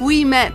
we met.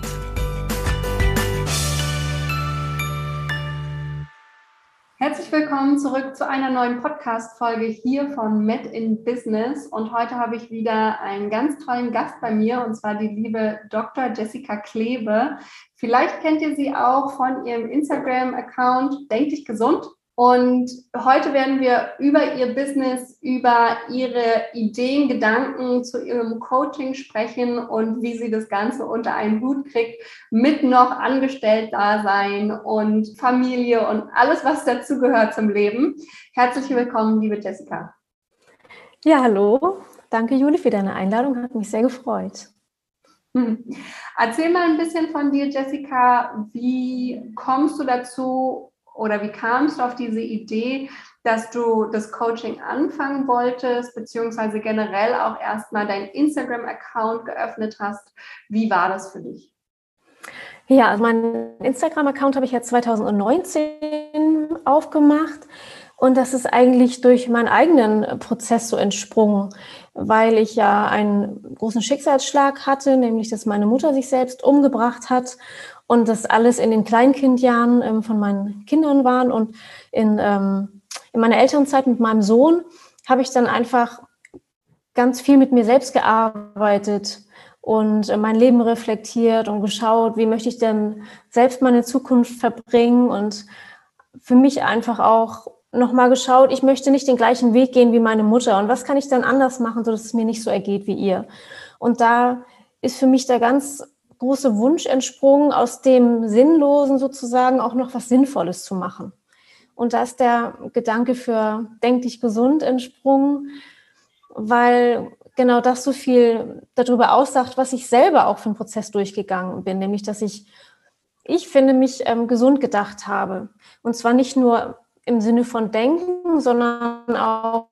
Herzlich willkommen zurück zu einer neuen Podcast-Folge hier von Met in Business. Und heute habe ich wieder einen ganz tollen Gast bei mir, und zwar die liebe Dr. Jessica Klebe. Vielleicht kennt ihr sie auch von ihrem Instagram-Account Denk dich gesund. Und heute werden wir über ihr Business, über ihre Ideen, Gedanken zu ihrem Coaching sprechen und wie sie das Ganze unter einen Hut kriegt, mit noch Angestellt-Dasein und Familie und alles, was dazu gehört zum Leben. Herzlich willkommen, liebe Jessica. Ja, hallo. Danke, Juli, für deine Einladung. Hat mich sehr gefreut. Hm. Erzähl mal ein bisschen von dir, Jessica. Wie kommst du dazu, oder wie kamst du auf diese Idee, dass du das Coaching anfangen wolltest, beziehungsweise generell auch erstmal deinen Instagram-Account geöffnet hast? Wie war das für dich? Ja, also meinen Instagram-Account habe ich ja 2019 aufgemacht. Und das ist eigentlich durch meinen eigenen Prozess so entsprungen, weil ich ja einen großen Schicksalsschlag hatte, nämlich dass meine Mutter sich selbst umgebracht hat und das alles in den Kleinkindjahren ähm, von meinen Kindern waren und in, ähm, in meiner Elternzeit mit meinem Sohn habe ich dann einfach ganz viel mit mir selbst gearbeitet und äh, mein Leben reflektiert und geschaut, wie möchte ich denn selbst meine Zukunft verbringen und für mich einfach auch nochmal geschaut, ich möchte nicht den gleichen Weg gehen wie meine Mutter und was kann ich dann anders machen, sodass es mir nicht so ergeht wie ihr. Und da ist für mich da ganz große Wunsch entsprungen, aus dem Sinnlosen sozusagen auch noch was Sinnvolles zu machen. Und da ist der Gedanke für Denk dich gesund entsprungen, weil genau das so viel darüber aussagt, was ich selber auch für einen Prozess durchgegangen bin, nämlich dass ich, ich finde, mich ähm, gesund gedacht habe. Und zwar nicht nur im Sinne von Denken, sondern auch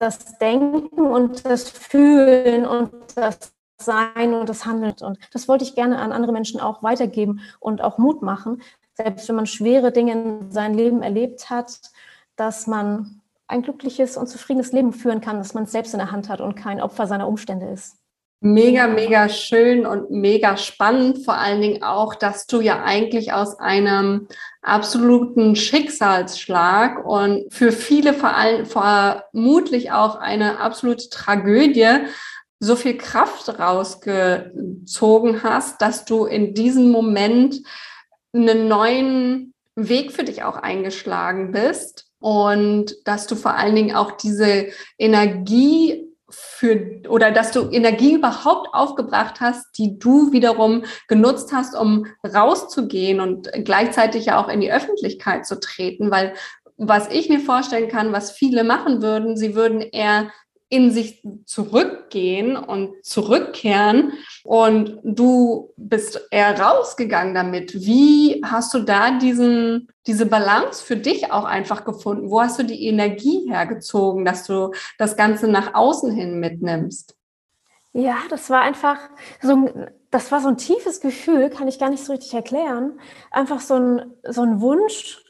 das Denken und das Fühlen und das sein und das Handeln. Und das wollte ich gerne an andere Menschen auch weitergeben und auch Mut machen, selbst wenn man schwere Dinge in seinem Leben erlebt hat, dass man ein glückliches und zufriedenes Leben führen kann, dass man es selbst in der Hand hat und kein Opfer seiner Umstände ist. Mega, mega schön und mega spannend. Vor allen Dingen auch, dass du ja eigentlich aus einem absoluten Schicksalsschlag und für viele vor allem vermutlich auch eine absolute Tragödie so viel Kraft rausgezogen hast, dass du in diesem Moment einen neuen Weg für dich auch eingeschlagen bist und dass du vor allen Dingen auch diese Energie für oder dass du Energie überhaupt aufgebracht hast, die du wiederum genutzt hast, um rauszugehen und gleichzeitig ja auch in die Öffentlichkeit zu treten, weil was ich mir vorstellen kann, was viele machen würden, sie würden eher in sich zurückgehen und zurückkehren und du bist eher rausgegangen damit. Wie hast du da diesen, diese Balance für dich auch einfach gefunden? Wo hast du die Energie hergezogen, dass du das Ganze nach außen hin mitnimmst? Ja, das war einfach so ein, das war so ein tiefes Gefühl, kann ich gar nicht so richtig erklären. Einfach so ein, so ein Wunsch,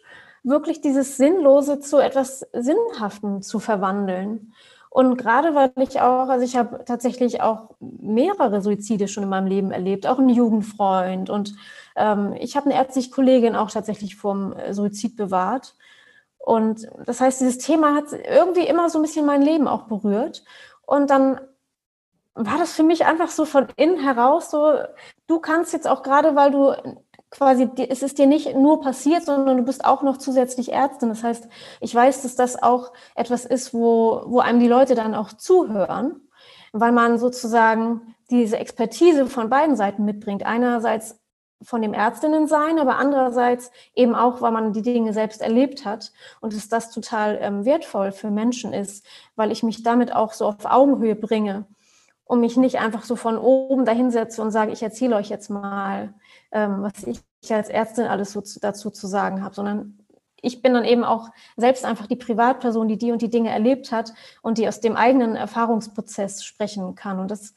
wirklich dieses Sinnlose zu etwas Sinnhaftem zu verwandeln. Und gerade weil ich auch, also ich habe tatsächlich auch mehrere Suizide schon in meinem Leben erlebt, auch einen Jugendfreund und ähm, ich habe eine ärztliche Kollegin auch tatsächlich vom äh, Suizid bewahrt. Und das heißt, dieses Thema hat irgendwie immer so ein bisschen mein Leben auch berührt. Und dann war das für mich einfach so von innen heraus so, du kannst jetzt auch gerade, weil du quasi, es ist dir nicht nur passiert, sondern du bist auch noch zusätzlich Ärztin. Das heißt, ich weiß, dass das auch etwas ist, wo, wo einem die Leute dann auch zuhören, weil man sozusagen diese Expertise von beiden Seiten mitbringt. Einerseits von dem Ärztinnen sein, aber andererseits eben auch, weil man die Dinge selbst erlebt hat und dass das total ähm, wertvoll für Menschen ist, weil ich mich damit auch so auf Augenhöhe bringe und mich nicht einfach so von oben dahinsetze und sage, ich erzähle euch jetzt mal, ähm, was ich als Ärztin alles so zu, dazu zu sagen habe, sondern ich bin dann eben auch selbst einfach die Privatperson, die die und die Dinge erlebt hat und die aus dem eigenen Erfahrungsprozess sprechen kann. Und das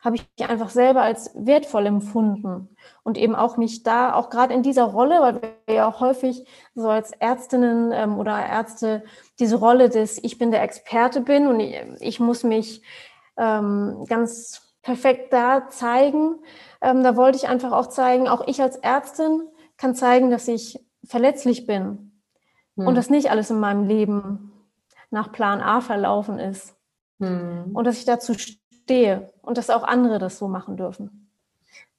habe ich einfach selber als wertvoll empfunden und eben auch mich da, auch gerade in dieser Rolle, weil wir ja auch häufig so als Ärztinnen ähm, oder Ärzte diese Rolle des Ich bin der Experte bin und ich, ich muss mich ähm, ganz perfekt da zeigen. Ähm, da wollte ich einfach auch zeigen, auch ich als Ärztin kann zeigen, dass ich verletzlich bin hm. und dass nicht alles in meinem Leben nach Plan A verlaufen ist. Hm. Und dass ich dazu stehe und dass auch andere das so machen dürfen.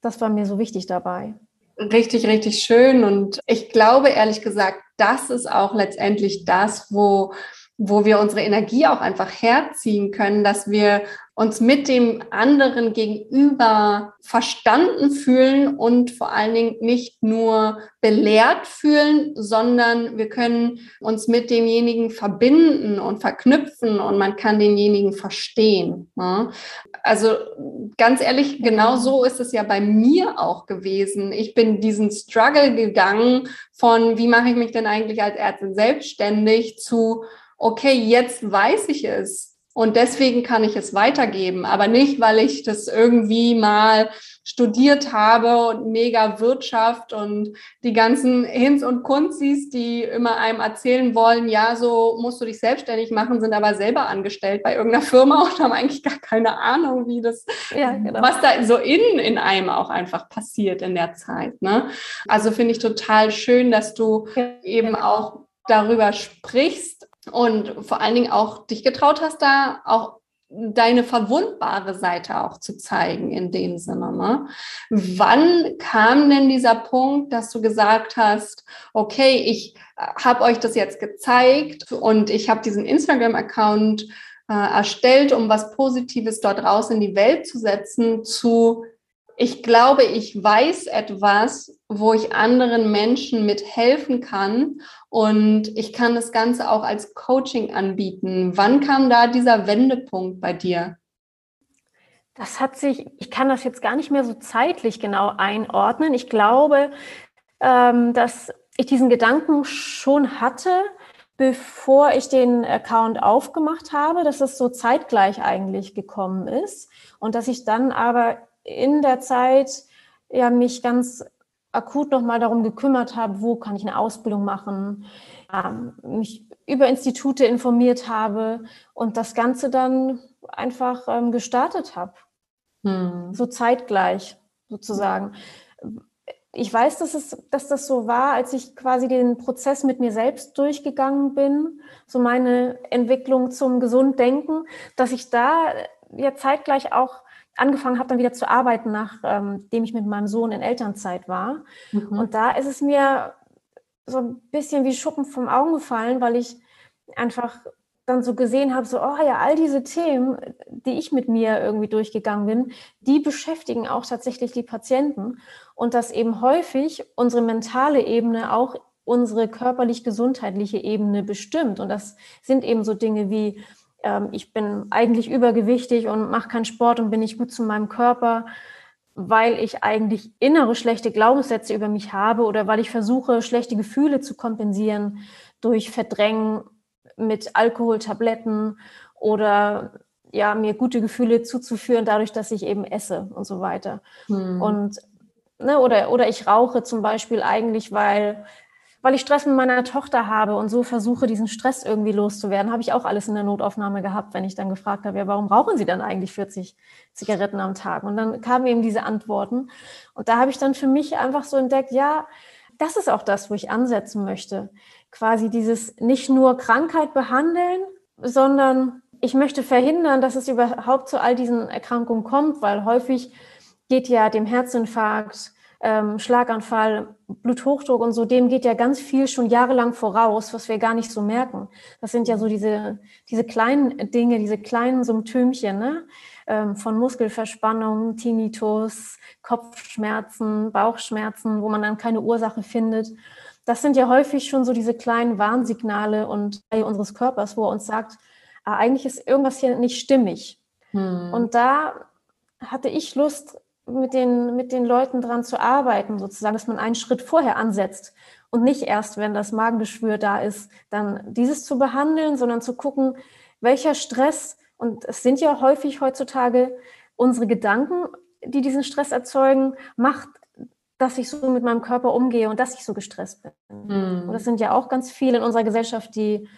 Das war mir so wichtig dabei. Richtig, richtig schön. Und ich glaube, ehrlich gesagt, das ist auch letztendlich das, wo wo wir unsere Energie auch einfach herziehen können, dass wir uns mit dem anderen gegenüber verstanden fühlen und vor allen Dingen nicht nur belehrt fühlen, sondern wir können uns mit demjenigen verbinden und verknüpfen und man kann denjenigen verstehen. Ne? Also ganz ehrlich, genau so ist es ja bei mir auch gewesen. Ich bin diesen Struggle gegangen von, wie mache ich mich denn eigentlich als Ärztin selbstständig zu, okay, jetzt weiß ich es und deswegen kann ich es weitergeben, aber nicht, weil ich das irgendwie mal studiert habe und mega Wirtschaft und die ganzen Hinz und Kunzis, die immer einem erzählen wollen, ja, so musst du dich selbstständig machen, sind aber selber angestellt bei irgendeiner Firma und haben eigentlich gar keine Ahnung, wie das, ja, genau. was da so innen in einem auch einfach passiert in der Zeit. Ne? Also finde ich total schön, dass du eben auch darüber sprichst und vor allen Dingen auch dich getraut hast, da auch deine verwundbare Seite auch zu zeigen in dem Sinne. Ne? Wann kam denn dieser Punkt, dass du gesagt hast, okay, ich äh, habe euch das jetzt gezeigt und ich habe diesen Instagram-Account äh, erstellt, um was Positives dort raus in die Welt zu setzen, zu ich glaube, ich weiß etwas, wo ich anderen Menschen mit helfen kann und ich kann das Ganze auch als Coaching anbieten. Wann kam da dieser Wendepunkt bei dir? Das hat sich, ich kann das jetzt gar nicht mehr so zeitlich genau einordnen. Ich glaube, ähm, dass ich diesen Gedanken schon hatte, bevor ich den Account aufgemacht habe, dass es so zeitgleich eigentlich gekommen ist und dass ich dann aber in der Zeit ja mich ganz akut nochmal darum gekümmert habe, wo kann ich eine Ausbildung machen, ähm, mich über Institute informiert habe und das Ganze dann einfach ähm, gestartet habe. Hm. So zeitgleich sozusagen. Ich weiß, dass, es, dass das so war, als ich quasi den Prozess mit mir selbst durchgegangen bin, so meine Entwicklung zum Gesunddenken, dass ich da ja zeitgleich auch angefangen habe, dann wieder zu arbeiten, nachdem ähm, ich mit meinem Sohn in Elternzeit war. Mhm. Und da ist es mir so ein bisschen wie Schuppen vom Augen gefallen, weil ich einfach dann so gesehen habe, so, oh ja, all diese Themen, die ich mit mir irgendwie durchgegangen bin, die beschäftigen auch tatsächlich die Patienten. Und dass eben häufig unsere mentale Ebene auch unsere körperlich-gesundheitliche Ebene bestimmt. Und das sind eben so Dinge wie ähm, ich bin eigentlich übergewichtig und mache keinen Sport und bin nicht gut zu meinem Körper, weil ich eigentlich innere schlechte Glaubenssätze über mich habe oder weil ich versuche, schlechte Gefühle zu kompensieren durch Verdrängen mit Alkoholtabletten oder ja, mir gute Gefühle zuzuführen, dadurch, dass ich eben esse und so weiter. Hm. Und ne, oder, oder ich rauche zum Beispiel eigentlich, weil weil ich Stress mit meiner Tochter habe und so versuche, diesen Stress irgendwie loszuwerden, habe ich auch alles in der Notaufnahme gehabt, wenn ich dann gefragt habe, ja, warum rauchen Sie dann eigentlich 40 Zigaretten am Tag? Und dann kamen eben diese Antworten. Und da habe ich dann für mich einfach so entdeckt, ja, das ist auch das, wo ich ansetzen möchte. Quasi dieses nicht nur Krankheit behandeln, sondern ich möchte verhindern, dass es überhaupt zu all diesen Erkrankungen kommt, weil häufig geht ja dem Herzinfarkt, ähm, Schlaganfall, Bluthochdruck und so, dem geht ja ganz viel schon jahrelang voraus, was wir gar nicht so merken. Das sind ja so diese, diese kleinen Dinge, diese kleinen Symptömchen ne? Ähm, von Muskelverspannung, Tinnitus, Kopfschmerzen, Bauchschmerzen, wo man dann keine Ursache findet. Das sind ja häufig schon so diese kleinen Warnsignale und unseres Körpers, wo er uns sagt, ah, eigentlich ist irgendwas hier nicht stimmig. Hm. Und da hatte ich Lust, mit den, mit den Leuten dran zu arbeiten, sozusagen, dass man einen Schritt vorher ansetzt und nicht erst, wenn das Magengeschwür da ist, dann dieses zu behandeln, sondern zu gucken, welcher Stress, und es sind ja häufig heutzutage unsere Gedanken, die diesen Stress erzeugen, macht, dass ich so mit meinem Körper umgehe und dass ich so gestresst bin. Mhm. Und das sind ja auch ganz viele in unserer Gesellschaft, die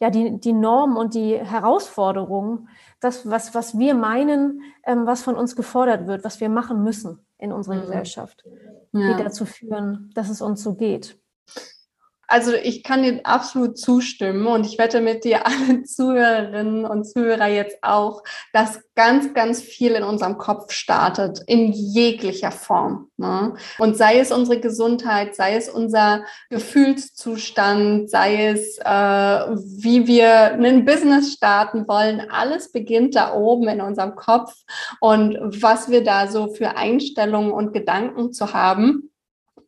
ja die, die Normen und die Herausforderungen, das, was, was wir meinen, ähm, was von uns gefordert wird, was wir machen müssen in unserer mhm. Gesellschaft, ja. die dazu führen, dass es uns so geht. Also ich kann dir absolut zustimmen und ich wette mit dir alle Zuhörerinnen und Zuhörer jetzt auch, dass ganz, ganz viel in unserem Kopf startet, in jeglicher Form. Ne? Und sei es unsere Gesundheit, sei es unser Gefühlszustand, sei es, äh, wie wir ein Business starten wollen, alles beginnt da oben in unserem Kopf und was wir da so für Einstellungen und Gedanken zu haben.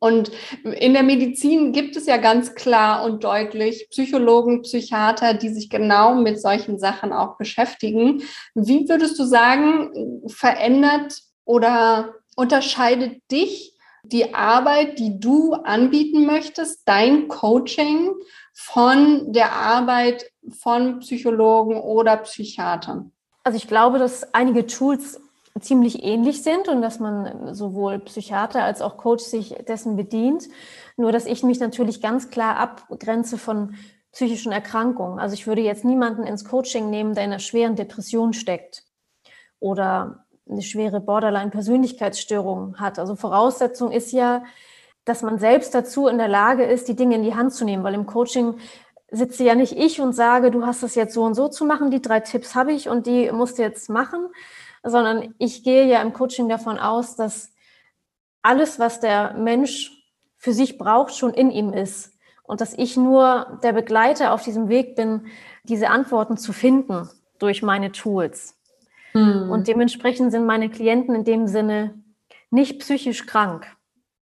Und in der Medizin gibt es ja ganz klar und deutlich Psychologen, Psychiater, die sich genau mit solchen Sachen auch beschäftigen. Wie würdest du sagen, verändert oder unterscheidet dich die Arbeit, die du anbieten möchtest, dein Coaching von der Arbeit von Psychologen oder Psychiatern? Also ich glaube, dass einige Tools ziemlich ähnlich sind und dass man sowohl Psychiater als auch Coach sich dessen bedient. Nur dass ich mich natürlich ganz klar abgrenze von psychischen Erkrankungen. Also ich würde jetzt niemanden ins Coaching nehmen, der in einer schweren Depression steckt oder eine schwere Borderline-Persönlichkeitsstörung hat. Also Voraussetzung ist ja, dass man selbst dazu in der Lage ist, die Dinge in die Hand zu nehmen, weil im Coaching sitze ja nicht ich und sage, du hast das jetzt so und so zu machen, die drei Tipps habe ich und die musst du jetzt machen, sondern ich gehe ja im Coaching davon aus, dass alles, was der Mensch für sich braucht, schon in ihm ist und dass ich nur der Begleiter auf diesem Weg bin, diese Antworten zu finden durch meine Tools. Hm. Und dementsprechend sind meine Klienten in dem Sinne nicht psychisch krank.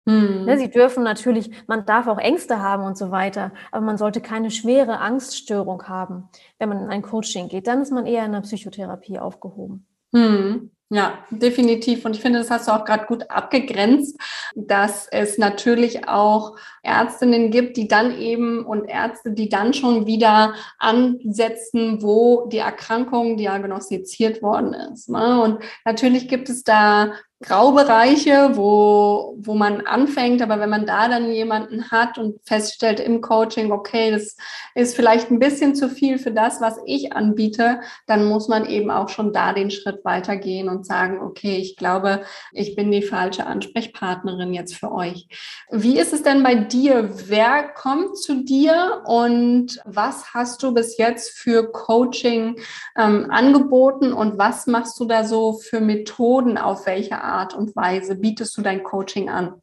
Hm. Ne, sie dürfen natürlich, man darf auch Ängste haben und so weiter, aber man sollte keine schwere Angststörung haben, wenn man in ein Coaching geht. Dann ist man eher in der Psychotherapie aufgehoben. Hm. Ja, definitiv. Und ich finde, das hast du auch gerade gut abgegrenzt, dass es natürlich auch Ärztinnen gibt, die dann eben und Ärzte, die dann schon wieder ansetzen, wo die Erkrankung diagnostiziert worden ist. Ne? Und natürlich gibt es da Graubereiche, wo, wo man anfängt, aber wenn man da dann jemanden hat und feststellt im Coaching, okay, das ist vielleicht ein bisschen zu viel für das, was ich anbiete, dann muss man eben auch schon da den Schritt weitergehen und sagen, okay, ich glaube, ich bin die falsche Ansprechpartnerin jetzt für euch. Wie ist es denn bei dir? Wer kommt zu dir und was hast du bis jetzt für Coaching ähm, angeboten und was machst du da so für Methoden auf welche Art und Weise bietest du dein Coaching an?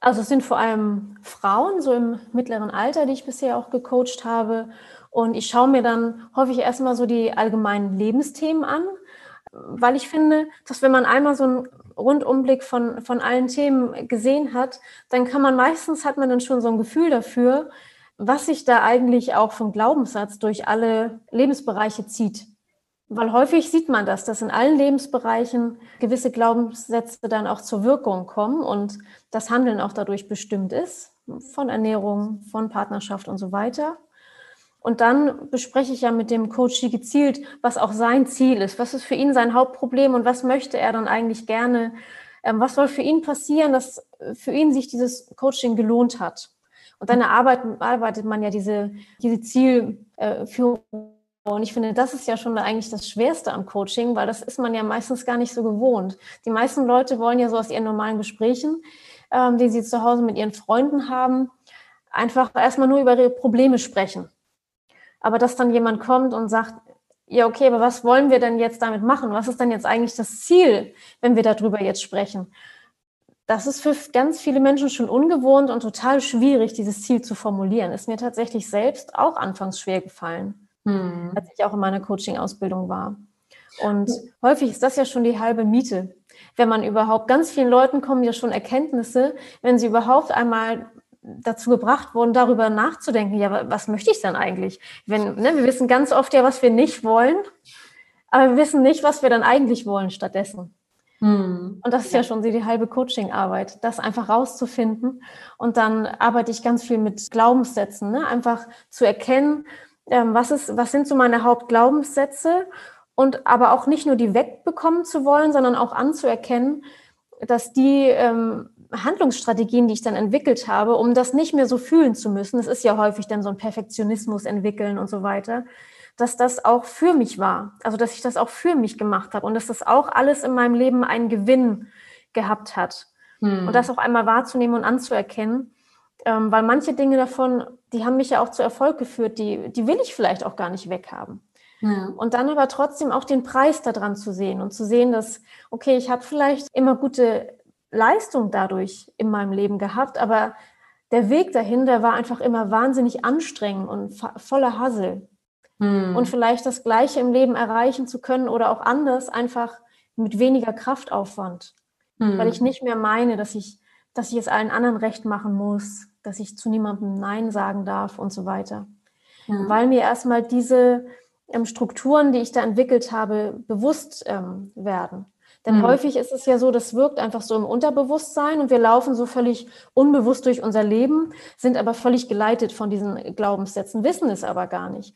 Also es sind vor allem Frauen, so im mittleren Alter, die ich bisher auch gecoacht habe. Und ich schaue mir dann häufig erstmal so die allgemeinen Lebensthemen an, weil ich finde, dass wenn man einmal so einen Rundumblick von, von allen Themen gesehen hat, dann kann man meistens, hat man dann schon so ein Gefühl dafür, was sich da eigentlich auch vom Glaubenssatz durch alle Lebensbereiche zieht. Weil häufig sieht man das, dass in allen Lebensbereichen gewisse Glaubenssätze dann auch zur Wirkung kommen und das Handeln auch dadurch bestimmt ist, von Ernährung, von Partnerschaft und so weiter. Und dann bespreche ich ja mit dem Coach gezielt, was auch sein Ziel ist, was ist für ihn sein Hauptproblem und was möchte er dann eigentlich gerne, ähm, was soll für ihn passieren, dass für ihn sich dieses Coaching gelohnt hat. Und dann arbeitet man ja diese, diese Zielführung und ich finde, das ist ja schon eigentlich das Schwerste am Coaching, weil das ist man ja meistens gar nicht so gewohnt. Die meisten Leute wollen ja so aus ihren normalen Gesprächen, ähm, die sie zu Hause mit ihren Freunden haben, einfach erstmal nur über ihre Probleme sprechen. Aber dass dann jemand kommt und sagt, ja, okay, aber was wollen wir denn jetzt damit machen? Was ist denn jetzt eigentlich das Ziel, wenn wir darüber jetzt sprechen? Das ist für ganz viele Menschen schon ungewohnt und total schwierig, dieses Ziel zu formulieren. Ist mir tatsächlich selbst auch anfangs schwer gefallen hm. als ich auch in meiner Coaching-Ausbildung war. Und häufig ist das ja schon die halbe Miete. Wenn man überhaupt, ganz vielen Leuten kommen ja schon Erkenntnisse, wenn sie überhaupt einmal dazu gebracht wurden, darüber nachzudenken, ja, was möchte ich denn eigentlich? Wenn, ne, wir wissen ganz oft ja, was wir nicht wollen, aber wir wissen nicht, was wir dann eigentlich wollen stattdessen. Hm. Und das ist ja. ja schon die halbe Coaching-Arbeit, das einfach rauszufinden. Und dann arbeite ich ganz viel mit Glaubenssätzen, ne? einfach zu erkennen, was, ist, was sind so meine Hauptglaubenssätze und aber auch nicht nur die wegbekommen zu wollen, sondern auch anzuerkennen, dass die ähm, Handlungsstrategien, die ich dann entwickelt habe, um das nicht mehr so fühlen zu müssen, das ist ja häufig dann so ein Perfektionismus entwickeln und so weiter, dass das auch für mich war. Also dass ich das auch für mich gemacht habe und dass das auch alles in meinem Leben einen Gewinn gehabt hat. Hm. Und das auch einmal wahrzunehmen und anzuerkennen. Ähm, weil manche Dinge davon, die haben mich ja auch zu Erfolg geführt, die, die will ich vielleicht auch gar nicht weghaben. Ja. Und dann aber trotzdem auch den Preis daran zu sehen und zu sehen, dass, okay, ich habe vielleicht immer gute Leistung dadurch in meinem Leben gehabt, aber der Weg dahin, der war einfach immer wahnsinnig anstrengend und voller Hassel. Hm. Und vielleicht das Gleiche im Leben erreichen zu können oder auch anders, einfach mit weniger Kraftaufwand. Hm. Weil ich nicht mehr meine, dass ich, dass ich es allen anderen recht machen muss, dass ich zu niemandem Nein sagen darf und so weiter. Ja. Weil mir erstmal diese ähm, Strukturen, die ich da entwickelt habe, bewusst ähm, werden. Denn mhm. häufig ist es ja so, das wirkt einfach so im Unterbewusstsein und wir laufen so völlig unbewusst durch unser Leben, sind aber völlig geleitet von diesen Glaubenssätzen, wissen es aber gar nicht.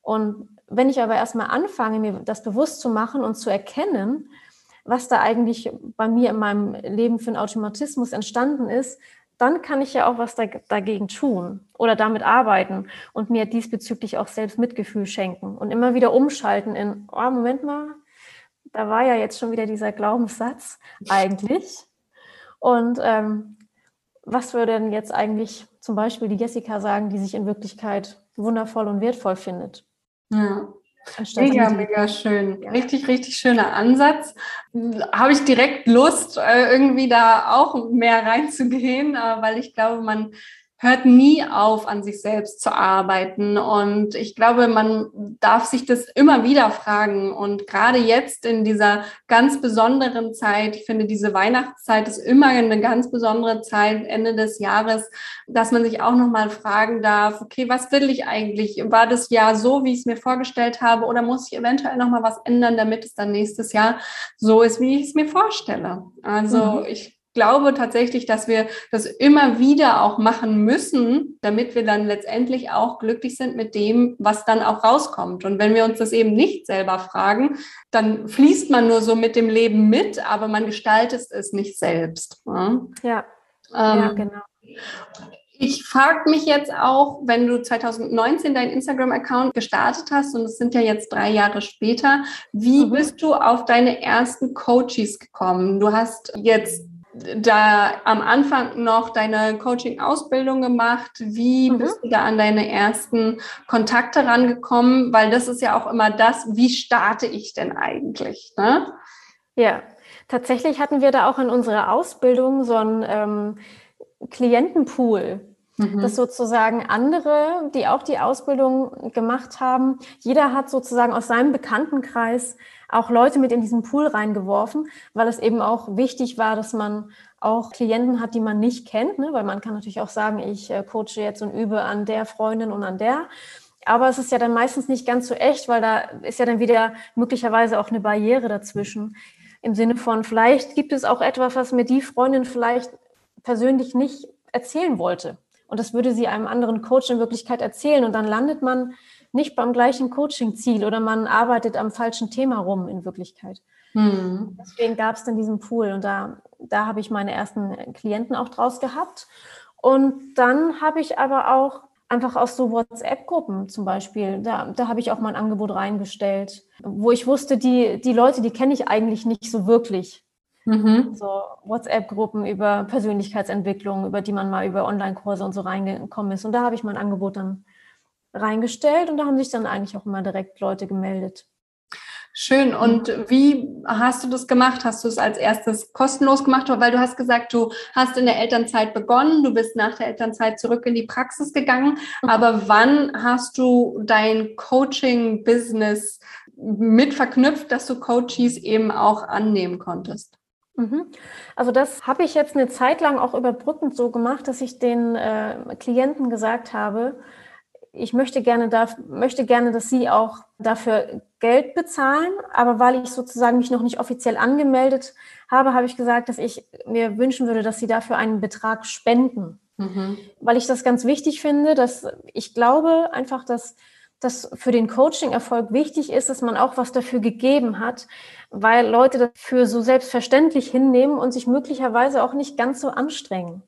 Und wenn ich aber erstmal anfange, mir das bewusst zu machen und zu erkennen, was da eigentlich bei mir in meinem Leben für ein Automatismus entstanden ist, dann kann ich ja auch was dagegen tun oder damit arbeiten und mir diesbezüglich auch selbst Mitgefühl schenken und immer wieder umschalten in, oh, Moment mal, da war ja jetzt schon wieder dieser Glaubenssatz eigentlich. Und ähm, was würde denn jetzt eigentlich zum Beispiel die Jessica sagen, die sich in Wirklichkeit wundervoll und wertvoll findet? Ja. Mega, mega schön. Richtig, richtig schöner Ansatz. Habe ich direkt Lust, äh, irgendwie da auch mehr reinzugehen, äh, weil ich glaube, man hört nie auf, an sich selbst zu arbeiten. Und ich glaube, man darf sich das immer wieder fragen. Und gerade jetzt in dieser ganz besonderen Zeit, ich finde, diese Weihnachtszeit ist immer eine ganz besondere Zeit, Ende des Jahres, dass man sich auch nochmal fragen darf, okay, was will ich eigentlich? War das Jahr so, wie ich es mir vorgestellt habe? Oder muss ich eventuell nochmal was ändern, damit es dann nächstes Jahr so ist, wie ich es mir vorstelle? Also mhm. ich glaube tatsächlich, dass wir das immer wieder auch machen müssen, damit wir dann letztendlich auch glücklich sind mit dem, was dann auch rauskommt. Und wenn wir uns das eben nicht selber fragen, dann fließt man nur so mit dem Leben mit, aber man gestaltet es nicht selbst. Ja, ja, ähm, ja genau. Ich frage mich jetzt auch, wenn du 2019 deinen Instagram-Account gestartet hast und es sind ja jetzt drei Jahre später, wie mhm. bist du auf deine ersten Coaches gekommen? Du hast jetzt da am Anfang noch deine Coaching-Ausbildung gemacht? Wie mhm. bist du da an deine ersten Kontakte rangekommen? Weil das ist ja auch immer das, wie starte ich denn eigentlich? Ne? Ja, tatsächlich hatten wir da auch in unserer Ausbildung so einen ähm, Klientenpool. Mhm. Dass sozusagen andere, die auch die Ausbildung gemacht haben, jeder hat sozusagen aus seinem Bekanntenkreis auch Leute mit in diesen Pool reingeworfen, weil es eben auch wichtig war, dass man auch Klienten hat, die man nicht kennt, ne? weil man kann natürlich auch sagen, ich äh, coache jetzt und übe an der Freundin und an der. Aber es ist ja dann meistens nicht ganz so echt, weil da ist ja dann wieder möglicherweise auch eine Barriere dazwischen. Im Sinne von, vielleicht gibt es auch etwas, was mir die Freundin vielleicht persönlich nicht erzählen wollte. Und das würde sie einem anderen Coach in Wirklichkeit erzählen. Und dann landet man nicht beim gleichen Coaching-Ziel oder man arbeitet am falschen Thema rum in Wirklichkeit. Mhm. Deswegen gab es dann diesen Pool und da, da habe ich meine ersten Klienten auch draus gehabt. Und dann habe ich aber auch einfach aus so WhatsApp-Gruppen zum Beispiel, da, da habe ich auch mein Angebot reingestellt, wo ich wusste, die, die Leute, die kenne ich eigentlich nicht so wirklich. Mhm. So WhatsApp-Gruppen über Persönlichkeitsentwicklung, über die man mal über Online-Kurse und so reingekommen ist. Und da habe ich mein Angebot dann reingestellt und da haben sich dann eigentlich auch immer direkt Leute gemeldet. Schön. Und wie hast du das gemacht? Hast du es als erstes kostenlos gemacht? Weil du hast gesagt, du hast in der Elternzeit begonnen, du bist nach der Elternzeit zurück in die Praxis gegangen. Mhm. Aber wann hast du dein Coaching-Business mit verknüpft, dass du Coaches eben auch annehmen konntest? Mhm. Also das habe ich jetzt eine Zeit lang auch überbrückend so gemacht, dass ich den äh, Klienten gesagt habe, ich möchte gerne, da, möchte gerne, dass Sie auch dafür Geld bezahlen, aber weil ich sozusagen mich noch nicht offiziell angemeldet habe, habe ich gesagt, dass ich mir wünschen würde, dass Sie dafür einen Betrag spenden. Mhm. Weil ich das ganz wichtig finde, dass ich glaube einfach, dass das für den Coaching-Erfolg wichtig ist, dass man auch was dafür gegeben hat, weil Leute das für so selbstverständlich hinnehmen und sich möglicherweise auch nicht ganz so anstrengen.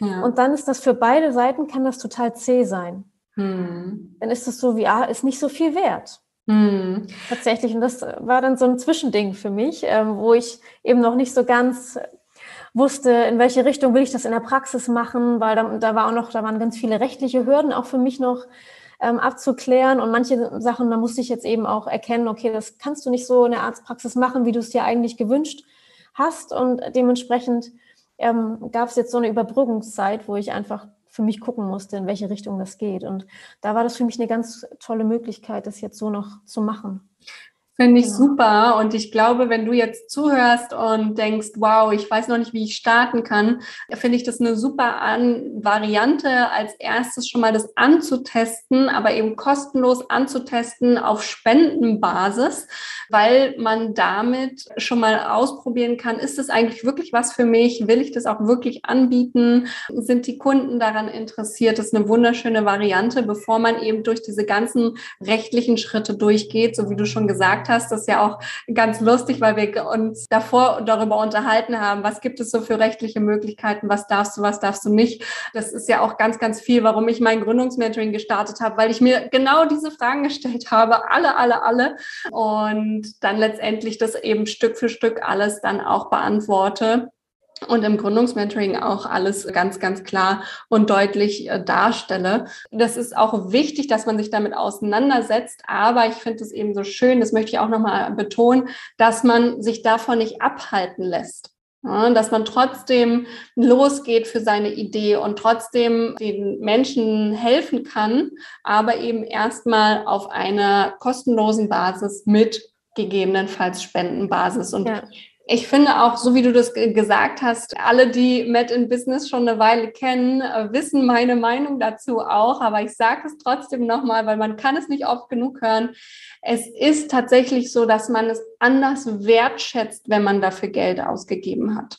Ja. Und dann ist das für beide Seiten, kann das total zäh sein. Hm. Dann ist das so wie, ah, ist nicht so viel wert. Hm. Tatsächlich. Und das war dann so ein Zwischending für mich, ähm, wo ich eben noch nicht so ganz wusste, in welche Richtung will ich das in der Praxis machen, weil da, da war auch noch, da waren ganz viele rechtliche Hürden auch für mich noch ähm, abzuklären und manche Sachen, da musste ich jetzt eben auch erkennen, okay, das kannst du nicht so in der Arztpraxis machen, wie du es dir eigentlich gewünscht hast und dementsprechend ähm, gab es jetzt so eine Überbrückungszeit, wo ich einfach für mich gucken musste, in welche Richtung das geht. Und da war das für mich eine ganz tolle Möglichkeit, das jetzt so noch zu machen. Finde ich ja. super. Und ich glaube, wenn du jetzt zuhörst und denkst, wow, ich weiß noch nicht, wie ich starten kann, finde ich das eine super An Variante, als erstes schon mal das anzutesten, aber eben kostenlos anzutesten auf Spendenbasis, weil man damit schon mal ausprobieren kann, ist es eigentlich wirklich was für mich? Will ich das auch wirklich anbieten? Sind die Kunden daran interessiert? Das ist eine wunderschöne Variante, bevor man eben durch diese ganzen rechtlichen Schritte durchgeht, so wie du schon gesagt gesagt hast, das ist ja auch ganz lustig, weil wir uns davor darüber unterhalten haben, was gibt es so für rechtliche Möglichkeiten, was darfst du, was darfst du nicht. Das ist ja auch ganz, ganz viel, warum ich mein Gründungsmentoring gestartet habe, weil ich mir genau diese Fragen gestellt habe, alle, alle, alle. Und dann letztendlich das eben Stück für Stück alles dann auch beantworte und im Gründungsmentoring auch alles ganz, ganz klar und deutlich äh, darstelle. Das ist auch wichtig, dass man sich damit auseinandersetzt, aber ich finde es eben so schön, das möchte ich auch nochmal betonen, dass man sich davon nicht abhalten lässt. Dass man trotzdem losgeht für seine Idee und trotzdem den Menschen helfen kann, aber eben erstmal auf einer kostenlosen Basis mit gegebenenfalls Spendenbasis. Und ja. Ich finde auch, so wie du das gesagt hast, alle, die Met in Business schon eine Weile kennen, äh, wissen meine Meinung dazu auch. Aber ich sage es trotzdem nochmal, weil man kann es nicht oft genug hören. Es ist tatsächlich so, dass man es anders wertschätzt, wenn man dafür Geld ausgegeben hat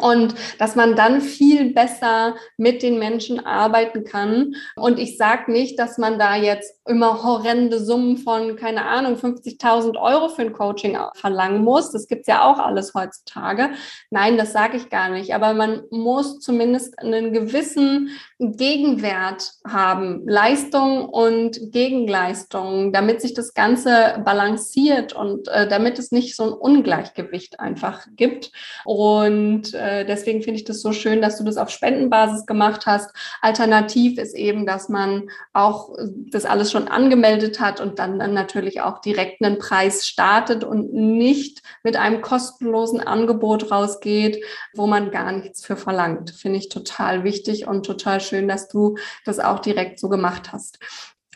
und dass man dann viel besser mit den Menschen arbeiten kann. Und ich sage nicht, dass man da jetzt immer horrende Summen von, keine Ahnung, 50.000 Euro für ein Coaching verlangen muss. Das gibt's ja auch alles heutzutage. Nein, das sage ich gar nicht. Aber man muss zumindest einen gewissen Gegenwert haben, Leistung und Gegenleistung, damit sich das Ganze balanciert und äh, damit es nicht so ein Ungleichgewicht einfach gibt. Und äh, deswegen finde ich das so schön, dass du das auf Spendenbasis gemacht hast. Alternativ ist eben, dass man auch das alles schon angemeldet hat und dann, dann natürlich auch direkt einen Preis startet und nicht mit einem kostenlosen Angebot rausgeht, wo man gar nichts für verlangt. Finde ich total wichtig und total schön, dass du das auch direkt so gemacht hast.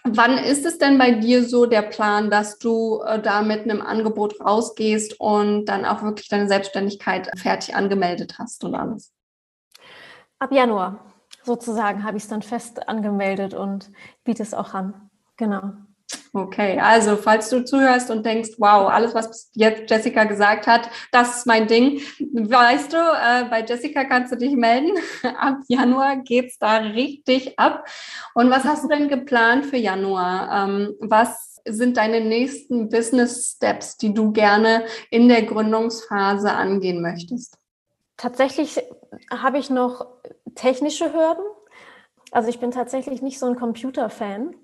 Wann ist es denn bei dir so der Plan, dass du äh, da mit einem Angebot rausgehst und dann auch wirklich deine Selbstständigkeit fertig angemeldet hast und alles? Ab Januar sozusagen habe ich es dann fest angemeldet und biete es auch an. Genau. Okay, also falls du zuhörst und denkst, wow, alles, was jetzt Jessica gesagt hat, das ist mein Ding, weißt du, äh, bei Jessica kannst du dich melden. Ab Januar geht's da richtig ab. Und was hast du denn geplant für Januar? Ähm, was sind deine nächsten Business Steps, die du gerne in der Gründungsphase angehen möchtest? Tatsächlich habe ich noch technische Hürden. Also ich bin tatsächlich nicht so ein Computer-Fan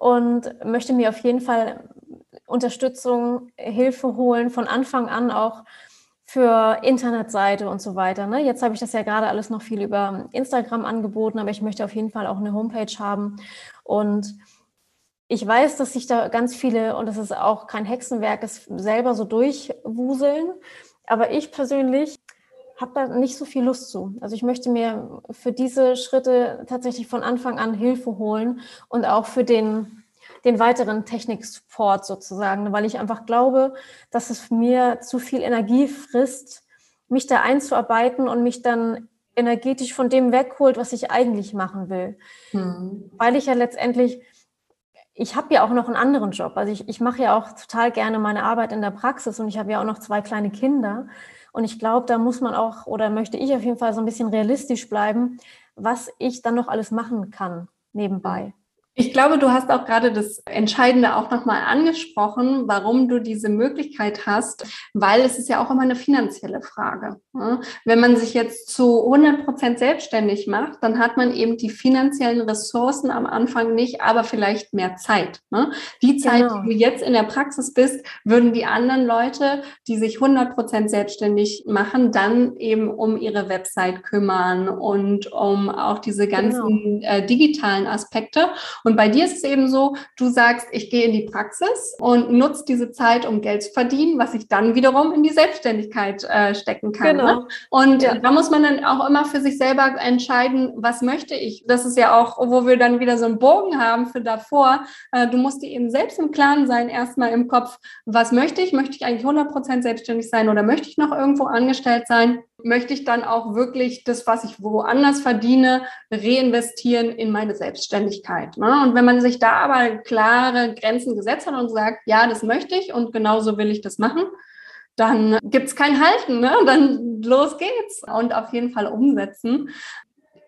und möchte mir auf jeden Fall Unterstützung, Hilfe holen, von Anfang an auch für Internetseite und so weiter. Ne? Jetzt habe ich das ja gerade alles noch viel über Instagram angeboten, aber ich möchte auf jeden Fall auch eine Homepage haben. Und ich weiß, dass sich da ganz viele, und das ist auch kein Hexenwerk, es selber so durchwuseln. Aber ich persönlich habe da nicht so viel Lust zu. Also ich möchte mir für diese Schritte tatsächlich von Anfang an Hilfe holen und auch für den, den weiteren Technik-Support sozusagen, weil ich einfach glaube, dass es mir zu viel Energie frisst, mich da einzuarbeiten und mich dann energetisch von dem wegholt, was ich eigentlich machen will. Hm. Weil ich ja letztendlich ich habe ja auch noch einen anderen Job. Also ich, ich mache ja auch total gerne meine Arbeit in der Praxis und ich habe ja auch noch zwei kleine Kinder. Und ich glaube, da muss man auch oder möchte ich auf jeden Fall so ein bisschen realistisch bleiben, was ich dann noch alles machen kann nebenbei. Ich glaube, du hast auch gerade das Entscheidende auch nochmal angesprochen, warum du diese Möglichkeit hast, weil es ist ja auch immer eine finanzielle Frage. Ne? Wenn man sich jetzt zu 100 Prozent selbstständig macht, dann hat man eben die finanziellen Ressourcen am Anfang nicht, aber vielleicht mehr Zeit. Ne? Die Zeit, genau. die du jetzt in der Praxis bist, würden die anderen Leute, die sich 100 Prozent selbstständig machen, dann eben um ihre Website kümmern und um auch diese ganzen genau. digitalen Aspekte. Und bei dir ist es eben so, du sagst, ich gehe in die Praxis und nutze diese Zeit, um Geld zu verdienen, was ich dann wiederum in die Selbstständigkeit äh, stecken kann. Ne? Genau. Ne? Und ja. da muss man dann auch immer für sich selber entscheiden, was möchte ich. Das ist ja auch, wo wir dann wieder so einen Bogen haben für davor. Äh, du musst dir eben selbst im Klaren sein, erstmal im Kopf, was möchte ich? Möchte ich eigentlich 100 Prozent selbstständig sein oder möchte ich noch irgendwo angestellt sein? möchte ich dann auch wirklich das, was ich woanders verdiene, reinvestieren in meine Selbstständigkeit. Ne? Und wenn man sich da aber klare Grenzen gesetzt hat und sagt, ja, das möchte ich und genauso will ich das machen, dann gibt es kein Halten, ne? dann los geht's und auf jeden Fall umsetzen.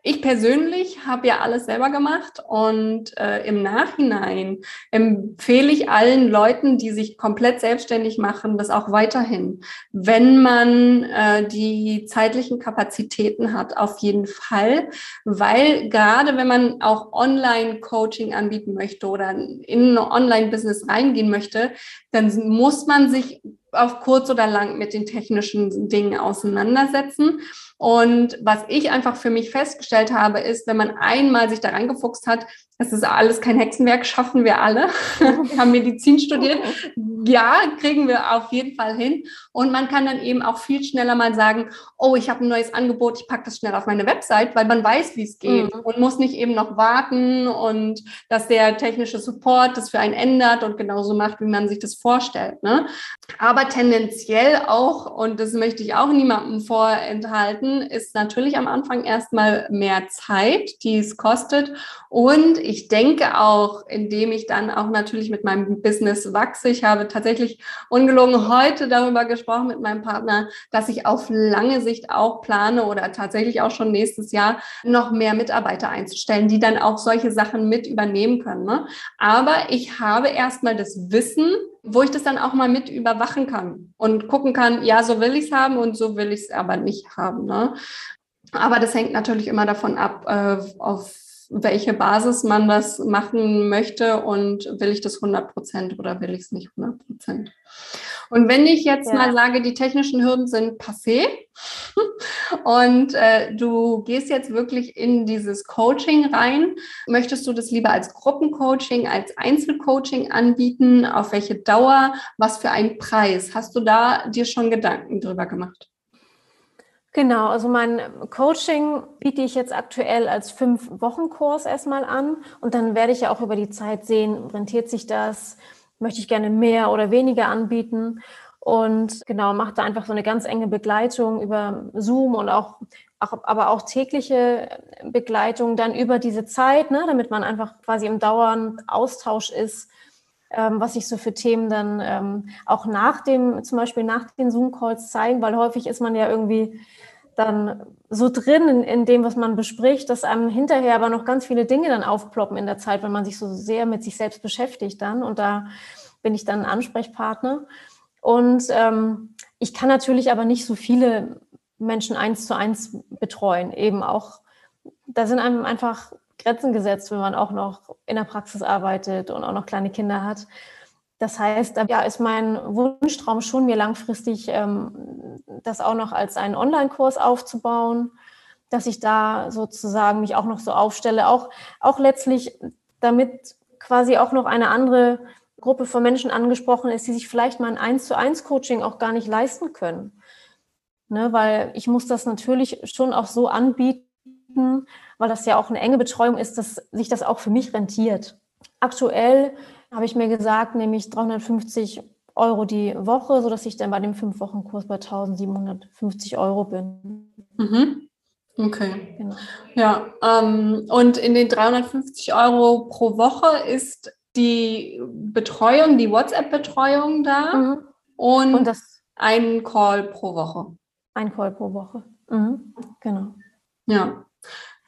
Ich persönlich habe ja alles selber gemacht und äh, im Nachhinein empfehle ich allen Leuten, die sich komplett selbstständig machen, das auch weiterhin. Wenn man äh, die zeitlichen Kapazitäten hat, auf jeden Fall, weil gerade wenn man auch Online-Coaching anbieten möchte oder in ein Online-Business reingehen möchte, dann muss man sich auf kurz oder lang mit den technischen Dingen auseinandersetzen. Und was ich einfach für mich festgestellt habe, ist, wenn man einmal sich da reingefuchst hat, das ist alles kein Hexenwerk, schaffen wir alle. wir haben Medizin studiert. Ja, kriegen wir auf jeden Fall hin. Und man kann dann eben auch viel schneller mal sagen, oh, ich habe ein neues Angebot, ich packe das schnell auf meine Website, weil man weiß, wie es geht mhm. und muss nicht eben noch warten und dass der technische Support das für einen ändert und genauso macht, wie man sich das vorstellt. Ne? Aber tendenziell auch, und das möchte ich auch niemandem vorenthalten, ist natürlich am Anfang erstmal mehr Zeit, die es kostet. Und ich denke auch, indem ich dann auch natürlich mit meinem Business wachse, ich habe tatsächlich ungelogen heute darüber gesprochen mit meinem Partner, dass ich auf lange Sicht auch plane oder tatsächlich auch schon nächstes Jahr noch mehr Mitarbeiter einzustellen, die dann auch solche Sachen mit übernehmen können. Ne? Aber ich habe erstmal das Wissen, wo ich das dann auch mal mit überwachen kann und gucken kann, ja, so will ich es haben und so will ich es aber nicht haben. Ne? Aber das hängt natürlich immer davon ab, äh, auf welche Basis man das machen möchte und will ich das 100 Prozent oder will ich es nicht 100 Prozent. Und wenn ich jetzt ja. mal sage, die technischen Hürden sind passé und äh, du gehst jetzt wirklich in dieses Coaching rein, möchtest du das lieber als Gruppencoaching, als Einzelcoaching anbieten? Auf welche Dauer? Was für einen Preis? Hast du da dir schon Gedanken drüber gemacht? Genau, also mein Coaching biete ich jetzt aktuell als fünf Wochen Kurs erstmal an und dann werde ich ja auch über die Zeit sehen, rentiert sich das, möchte ich gerne mehr oder weniger anbieten. Und genau, mache da einfach so eine ganz enge Begleitung über Zoom und auch, auch aber auch tägliche Begleitung dann über diese Zeit, ne, damit man einfach quasi im dauernden Austausch ist, ähm, was sich so für Themen dann ähm, auch nach dem, zum Beispiel nach den Zoom-Calls zeigen, weil häufig ist man ja irgendwie dann so drin in, in, dem, was man bespricht, dass einem hinterher aber noch ganz viele Dinge dann aufploppen in der Zeit, wenn man sich so sehr mit sich selbst beschäftigt dann. Und da bin ich dann Ansprechpartner. Und ähm, ich kann natürlich aber nicht so viele Menschen eins zu eins betreuen. Eben auch, da sind einem einfach Grenzen gesetzt, wenn man auch noch in der Praxis arbeitet und auch noch kleine Kinder hat. Das heißt, ja, ist mein Wunschtraum schon, mir langfristig ähm, das auch noch als einen Online-Kurs aufzubauen, dass ich da sozusagen mich auch noch so aufstelle, auch, auch letztlich damit quasi auch noch eine andere Gruppe von Menschen angesprochen ist, die sich vielleicht mal ein eins zu eins Coaching auch gar nicht leisten können. Ne, weil ich muss das natürlich schon auch so anbieten, weil das ja auch eine enge Betreuung ist, dass sich das auch für mich rentiert. Aktuell habe ich mir gesagt, nehme ich 350 Euro die Woche, sodass ich dann bei dem Fünf-Wochen-Kurs bei 1750 Euro bin. Mhm. Okay. Genau. Ja, ähm, und in den 350 Euro pro Woche ist die Betreuung, die WhatsApp-Betreuung da mhm. und, und das, einen Call pro Woche. Ein Call pro Woche. Mhm. Genau. Ja.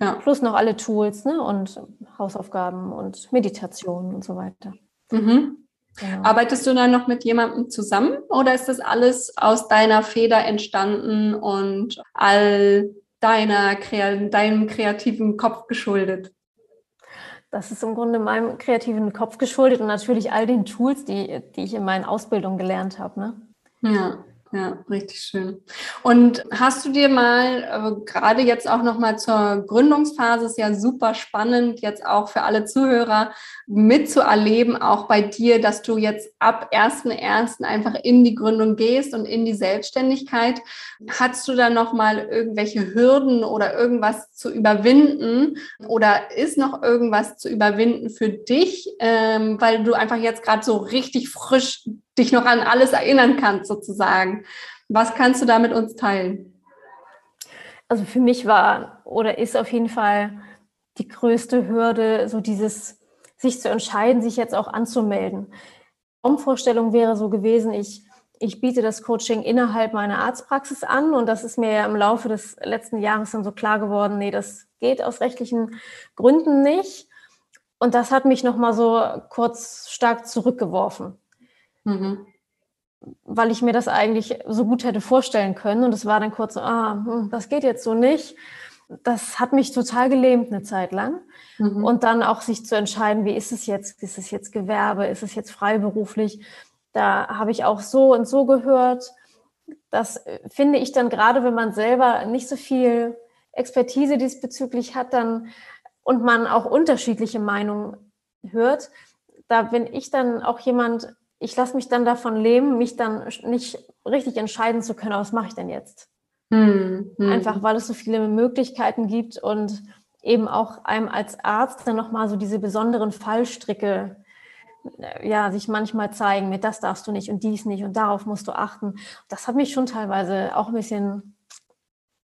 ja. Plus noch alle Tools ne? und Hausaufgaben und Meditationen und so weiter. Mhm. Ja. Arbeitest du dann noch mit jemandem zusammen oder ist das alles aus deiner Feder entstanden und all deiner, deinem kreativen Kopf geschuldet? Das ist im Grunde meinem kreativen Kopf geschuldet und natürlich all den Tools, die, die ich in meinen Ausbildungen gelernt habe. Ne? Ja. Ja, richtig schön. Und hast du dir mal, äh, gerade jetzt auch nochmal zur Gründungsphase, ist ja super spannend, jetzt auch für alle Zuhörer mitzuerleben, auch bei dir, dass du jetzt ab 1.1. einfach in die Gründung gehst und in die Selbstständigkeit. Hast du da nochmal irgendwelche Hürden oder irgendwas zu überwinden? Oder ist noch irgendwas zu überwinden für dich, ähm, weil du einfach jetzt gerade so richtig frisch dich noch an alles erinnern kannst, sozusagen. Was kannst du da mit uns teilen? Also für mich war oder ist auf jeden Fall die größte Hürde, so dieses, sich zu entscheiden, sich jetzt auch anzumelden. Traumvorstellung wäre so gewesen, ich, ich biete das Coaching innerhalb meiner Arztpraxis an und das ist mir ja im Laufe des letzten Jahres dann so klar geworden, nee, das geht aus rechtlichen Gründen nicht. Und das hat mich nochmal so kurz stark zurückgeworfen. Mhm. Weil ich mir das eigentlich so gut hätte vorstellen können. Und es war dann kurz so, ah, hm, das geht jetzt so nicht. Das hat mich total gelähmt eine Zeit lang. Mhm. Und dann auch sich zu entscheiden, wie ist es jetzt? Ist es jetzt Gewerbe? Ist es jetzt freiberuflich? Da habe ich auch so und so gehört. Das äh, finde ich dann gerade, wenn man selber nicht so viel Expertise diesbezüglich hat, dann und man auch unterschiedliche Meinungen hört, da bin ich dann auch jemand, ich lasse mich dann davon leben, mich dann nicht richtig entscheiden zu können, was mache ich denn jetzt? Hm, hm. Einfach weil es so viele Möglichkeiten gibt und eben auch einem als Arzt dann nochmal so diese besonderen Fallstricke äh, ja, sich manchmal zeigen, mit das darfst du nicht und dies nicht und darauf musst du achten. Das hat mich schon teilweise auch ein bisschen,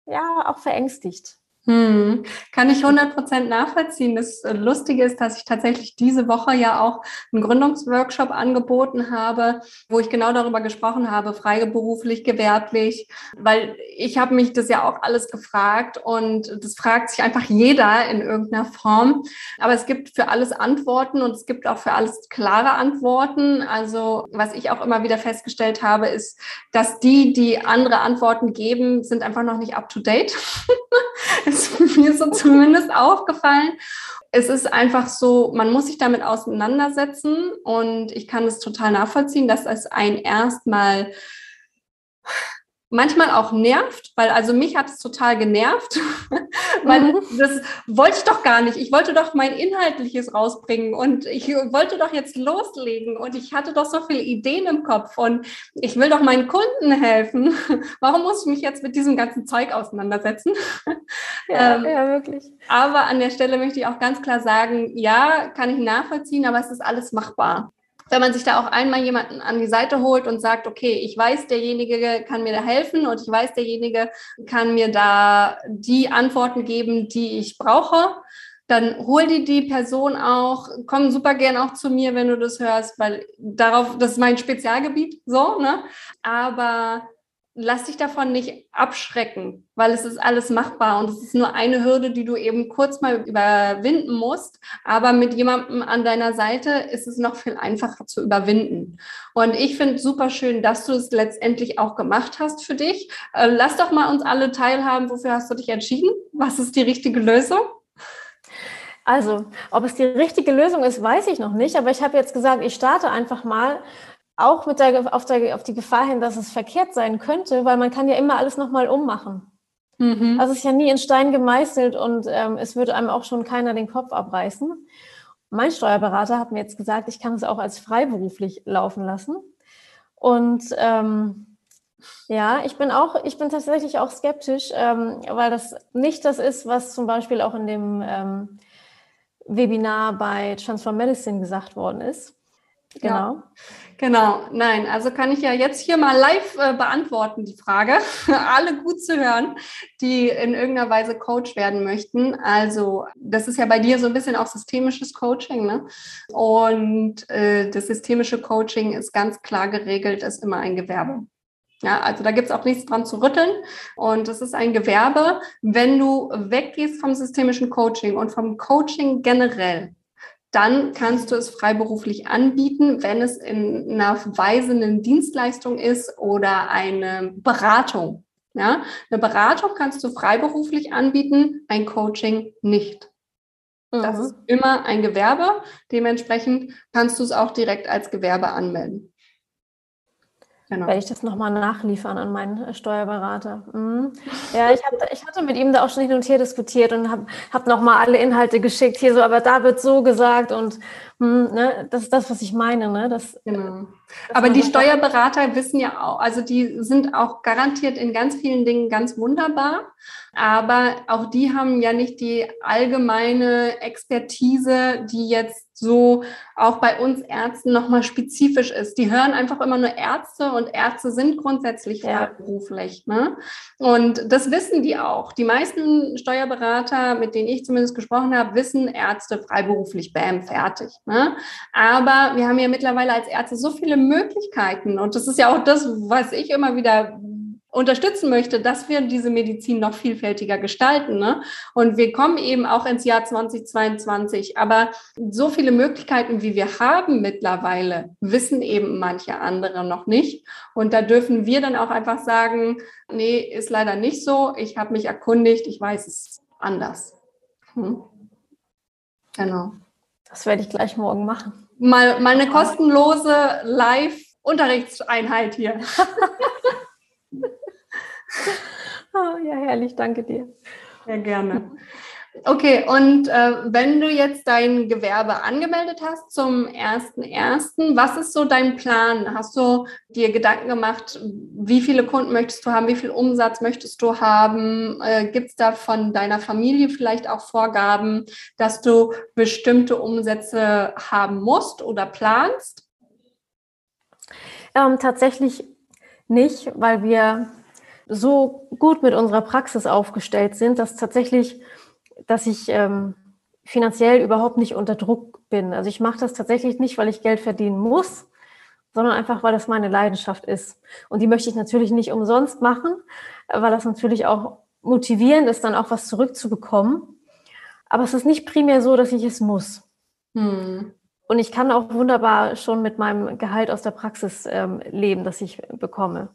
ja, auch verängstigt. Hm, kann ich 100% nachvollziehen. Das äh, Lustige ist, dass ich tatsächlich diese Woche ja auch einen Gründungsworkshop angeboten habe, wo ich genau darüber gesprochen habe, freiberuflich, gewerblich, weil ich habe mich das ja auch alles gefragt und das fragt sich einfach jeder in irgendeiner Form. Aber es gibt für alles Antworten und es gibt auch für alles klare Antworten. Also was ich auch immer wieder festgestellt habe, ist, dass die, die andere Antworten geben, sind einfach noch nicht up to date. ist mir so zumindest aufgefallen. Es ist einfach so, man muss sich damit auseinandersetzen und ich kann es total nachvollziehen, dass es ein erstmal manchmal auch nervt, weil also mich hat es total genervt, weil mhm. das wollte ich doch gar nicht. Ich wollte doch mein Inhaltliches rausbringen und ich wollte doch jetzt loslegen und ich hatte doch so viele Ideen im Kopf und ich will doch meinen Kunden helfen. Warum muss ich mich jetzt mit diesem ganzen Zeug auseinandersetzen? Ja, ähm, ja, wirklich. Aber an der Stelle möchte ich auch ganz klar sagen, ja, kann ich nachvollziehen, aber es ist alles machbar wenn man sich da auch einmal jemanden an die Seite holt und sagt, okay, ich weiß, derjenige kann mir da helfen und ich weiß, derjenige kann mir da die Antworten geben, die ich brauche, dann hol dir die Person auch, komm super gern auch zu mir, wenn du das hörst, weil darauf, das ist mein Spezialgebiet, so, ne? Aber lass dich davon nicht abschrecken, weil es ist alles machbar und es ist nur eine Hürde, die du eben kurz mal überwinden musst. Aber mit jemandem an deiner Seite ist es noch viel einfacher zu überwinden. Und ich finde super schön, dass du es letztendlich auch gemacht hast für dich. Äh, lass doch mal uns alle teilhaben. Wofür hast du dich entschieden? Was ist die richtige Lösung? Also, ob es die richtige Lösung ist, weiß ich noch nicht. Aber ich habe jetzt gesagt, ich starte einfach mal auch mit der, auf, der, auf die Gefahr hin, dass es verkehrt sein könnte, weil man kann ja immer alles nochmal ummachen. Mhm. Also es ist ja nie in Stein gemeißelt und ähm, es würde einem auch schon keiner den Kopf abreißen. Mein Steuerberater hat mir jetzt gesagt, ich kann es auch als freiberuflich laufen lassen. Und ähm, ja, ich bin auch, ich bin tatsächlich auch skeptisch, ähm, weil das nicht das ist, was zum Beispiel auch in dem ähm, Webinar bei Transform Medicine gesagt worden ist Genau. Ja. Genau, nein, also kann ich ja jetzt hier mal live äh, beantworten, die Frage. Alle gut zu hören, die in irgendeiner Weise Coach werden möchten. Also, das ist ja bei dir so ein bisschen auch systemisches Coaching, ne? Und äh, das systemische Coaching ist ganz klar geregelt, ist immer ein Gewerbe. Ja, also da gibt es auch nichts dran zu rütteln. Und es ist ein Gewerbe. Wenn du weggehst vom systemischen Coaching und vom Coaching generell, dann kannst du es freiberuflich anbieten, wenn es in einer weisenden Dienstleistung ist oder eine Beratung. Ja, eine Beratung kannst du freiberuflich anbieten, ein Coaching nicht. Das mhm. ist immer ein Gewerbe. Dementsprechend kannst du es auch direkt als Gewerbe anmelden. Genau. Werde ich das nochmal nachliefern an meinen äh, Steuerberater. Mhm. Ja, ich, hab, ich hatte mit ihm da auch schon hin und her diskutiert und habe hab nochmal alle Inhalte geschickt. Hier so, aber da wird so gesagt und mh, ne, das ist das, was ich meine. Ne? Das, genau. Aber die Steuerberater wissen ja auch, also die sind auch garantiert in ganz vielen Dingen ganz wunderbar. Aber auch die haben ja nicht die allgemeine Expertise, die jetzt so auch bei uns Ärzten nochmal spezifisch ist. Die hören einfach immer nur Ärzte und Ärzte sind grundsätzlich freiberuflich. Ja. Ne? Und das wissen die auch. Die meisten Steuerberater, mit denen ich zumindest gesprochen habe, wissen Ärzte freiberuflich, bam, fertig. Ne? Aber wir haben ja mittlerweile als Ärzte so viele Möglichkeiten und das ist ja auch das, was ich immer wieder unterstützen möchte, dass wir diese Medizin noch vielfältiger gestalten. Ne? Und wir kommen eben auch ins Jahr 2022. Aber so viele Möglichkeiten, wie wir haben mittlerweile, wissen eben manche andere noch nicht. Und da dürfen wir dann auch einfach sagen, nee, ist leider nicht so. Ich habe mich erkundigt, ich weiß es anders. Hm? Genau. Das werde ich gleich morgen machen. Mal, mal eine kostenlose Live-Unterrichtseinheit hier. oh, ja, herrlich, danke dir. Sehr gerne. Okay, und äh, wenn du jetzt dein Gewerbe angemeldet hast zum 1.1., was ist so dein Plan? Hast du dir Gedanken gemacht, wie viele Kunden möchtest du haben, wie viel Umsatz möchtest du haben? Äh, Gibt es da von deiner Familie vielleicht auch Vorgaben, dass du bestimmte Umsätze haben musst oder planst? Ähm, tatsächlich nicht, weil wir so gut mit unserer Praxis aufgestellt sind, dass tatsächlich, dass ich ähm, finanziell überhaupt nicht unter Druck bin. Also ich mache das tatsächlich nicht, weil ich Geld verdienen muss, sondern einfach, weil das meine Leidenschaft ist. Und die möchte ich natürlich nicht umsonst machen, weil das natürlich auch motivierend ist, dann auch was zurückzubekommen. Aber es ist nicht primär so, dass ich es muss. Hm. Und ich kann auch wunderbar schon mit meinem Gehalt aus der Praxis ähm, leben, das ich bekomme.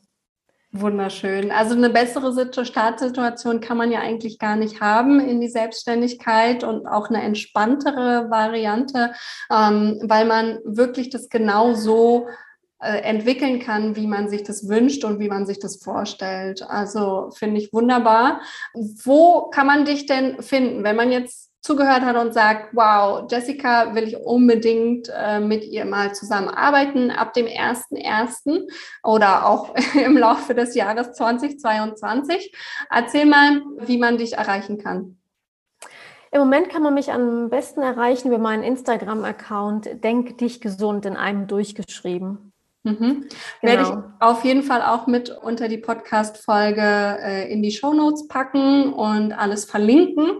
Wunderschön. Also eine bessere Startsituation kann man ja eigentlich gar nicht haben in die Selbstständigkeit und auch eine entspanntere Variante, ähm, weil man wirklich das genau so äh, entwickeln kann, wie man sich das wünscht und wie man sich das vorstellt. Also finde ich wunderbar. Wo kann man dich denn finden, wenn man jetzt zugehört hat und sagt, wow, Jessica will ich unbedingt äh, mit ihr mal zusammenarbeiten ab dem 1.1. oder auch im Laufe des Jahres 2022. Erzähl mal, wie man dich erreichen kann. Im Moment kann man mich am besten erreichen über meinen Instagram-Account Denk dich gesund in einem durchgeschrieben. Mhm. Genau. Werde ich auf jeden Fall auch mit unter die Podcast-Folge äh, in die Show Notes packen und alles verlinken.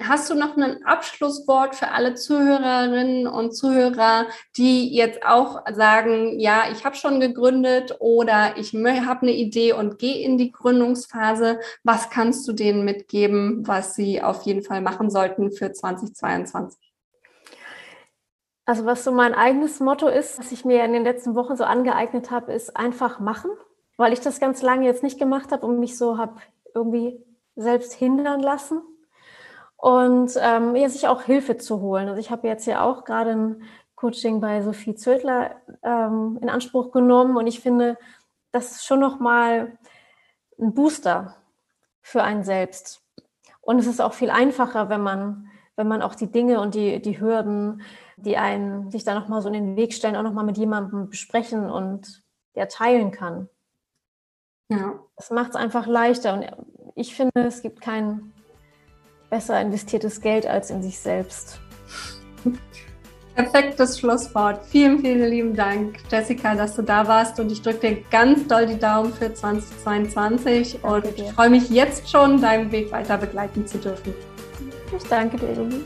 Hast du noch ein Abschlusswort für alle Zuhörerinnen und Zuhörer, die jetzt auch sagen, ja, ich habe schon gegründet oder ich habe eine Idee und gehe in die Gründungsphase? Was kannst du denen mitgeben, was sie auf jeden Fall machen sollten für 2022? Also was so mein eigenes Motto ist, was ich mir in den letzten Wochen so angeeignet habe, ist einfach machen, weil ich das ganz lange jetzt nicht gemacht habe und mich so habe irgendwie selbst hindern lassen und ähm, ja, sich auch Hilfe zu holen. Also ich habe jetzt ja auch gerade ein Coaching bei Sophie Zödler ähm, in Anspruch genommen und ich finde, das ist schon nochmal ein Booster für einen selbst. Und es ist auch viel einfacher, wenn man, wenn man auch die Dinge und die, die Hürden, die einen sich da nochmal so in den Weg stellen, auch nochmal mit jemandem besprechen und der teilen kann. Ja. Das macht es einfach leichter. Und ich finde, es gibt keinen besser investiertes Geld als in sich selbst. Perfektes Schlusswort. Vielen, vielen lieben Dank, Jessica, dass du da warst und ich drücke dir ganz doll die Daumen für 2022 und ich freue mich jetzt schon, deinen Weg weiter begleiten zu dürfen. Ich danke dir, Lili.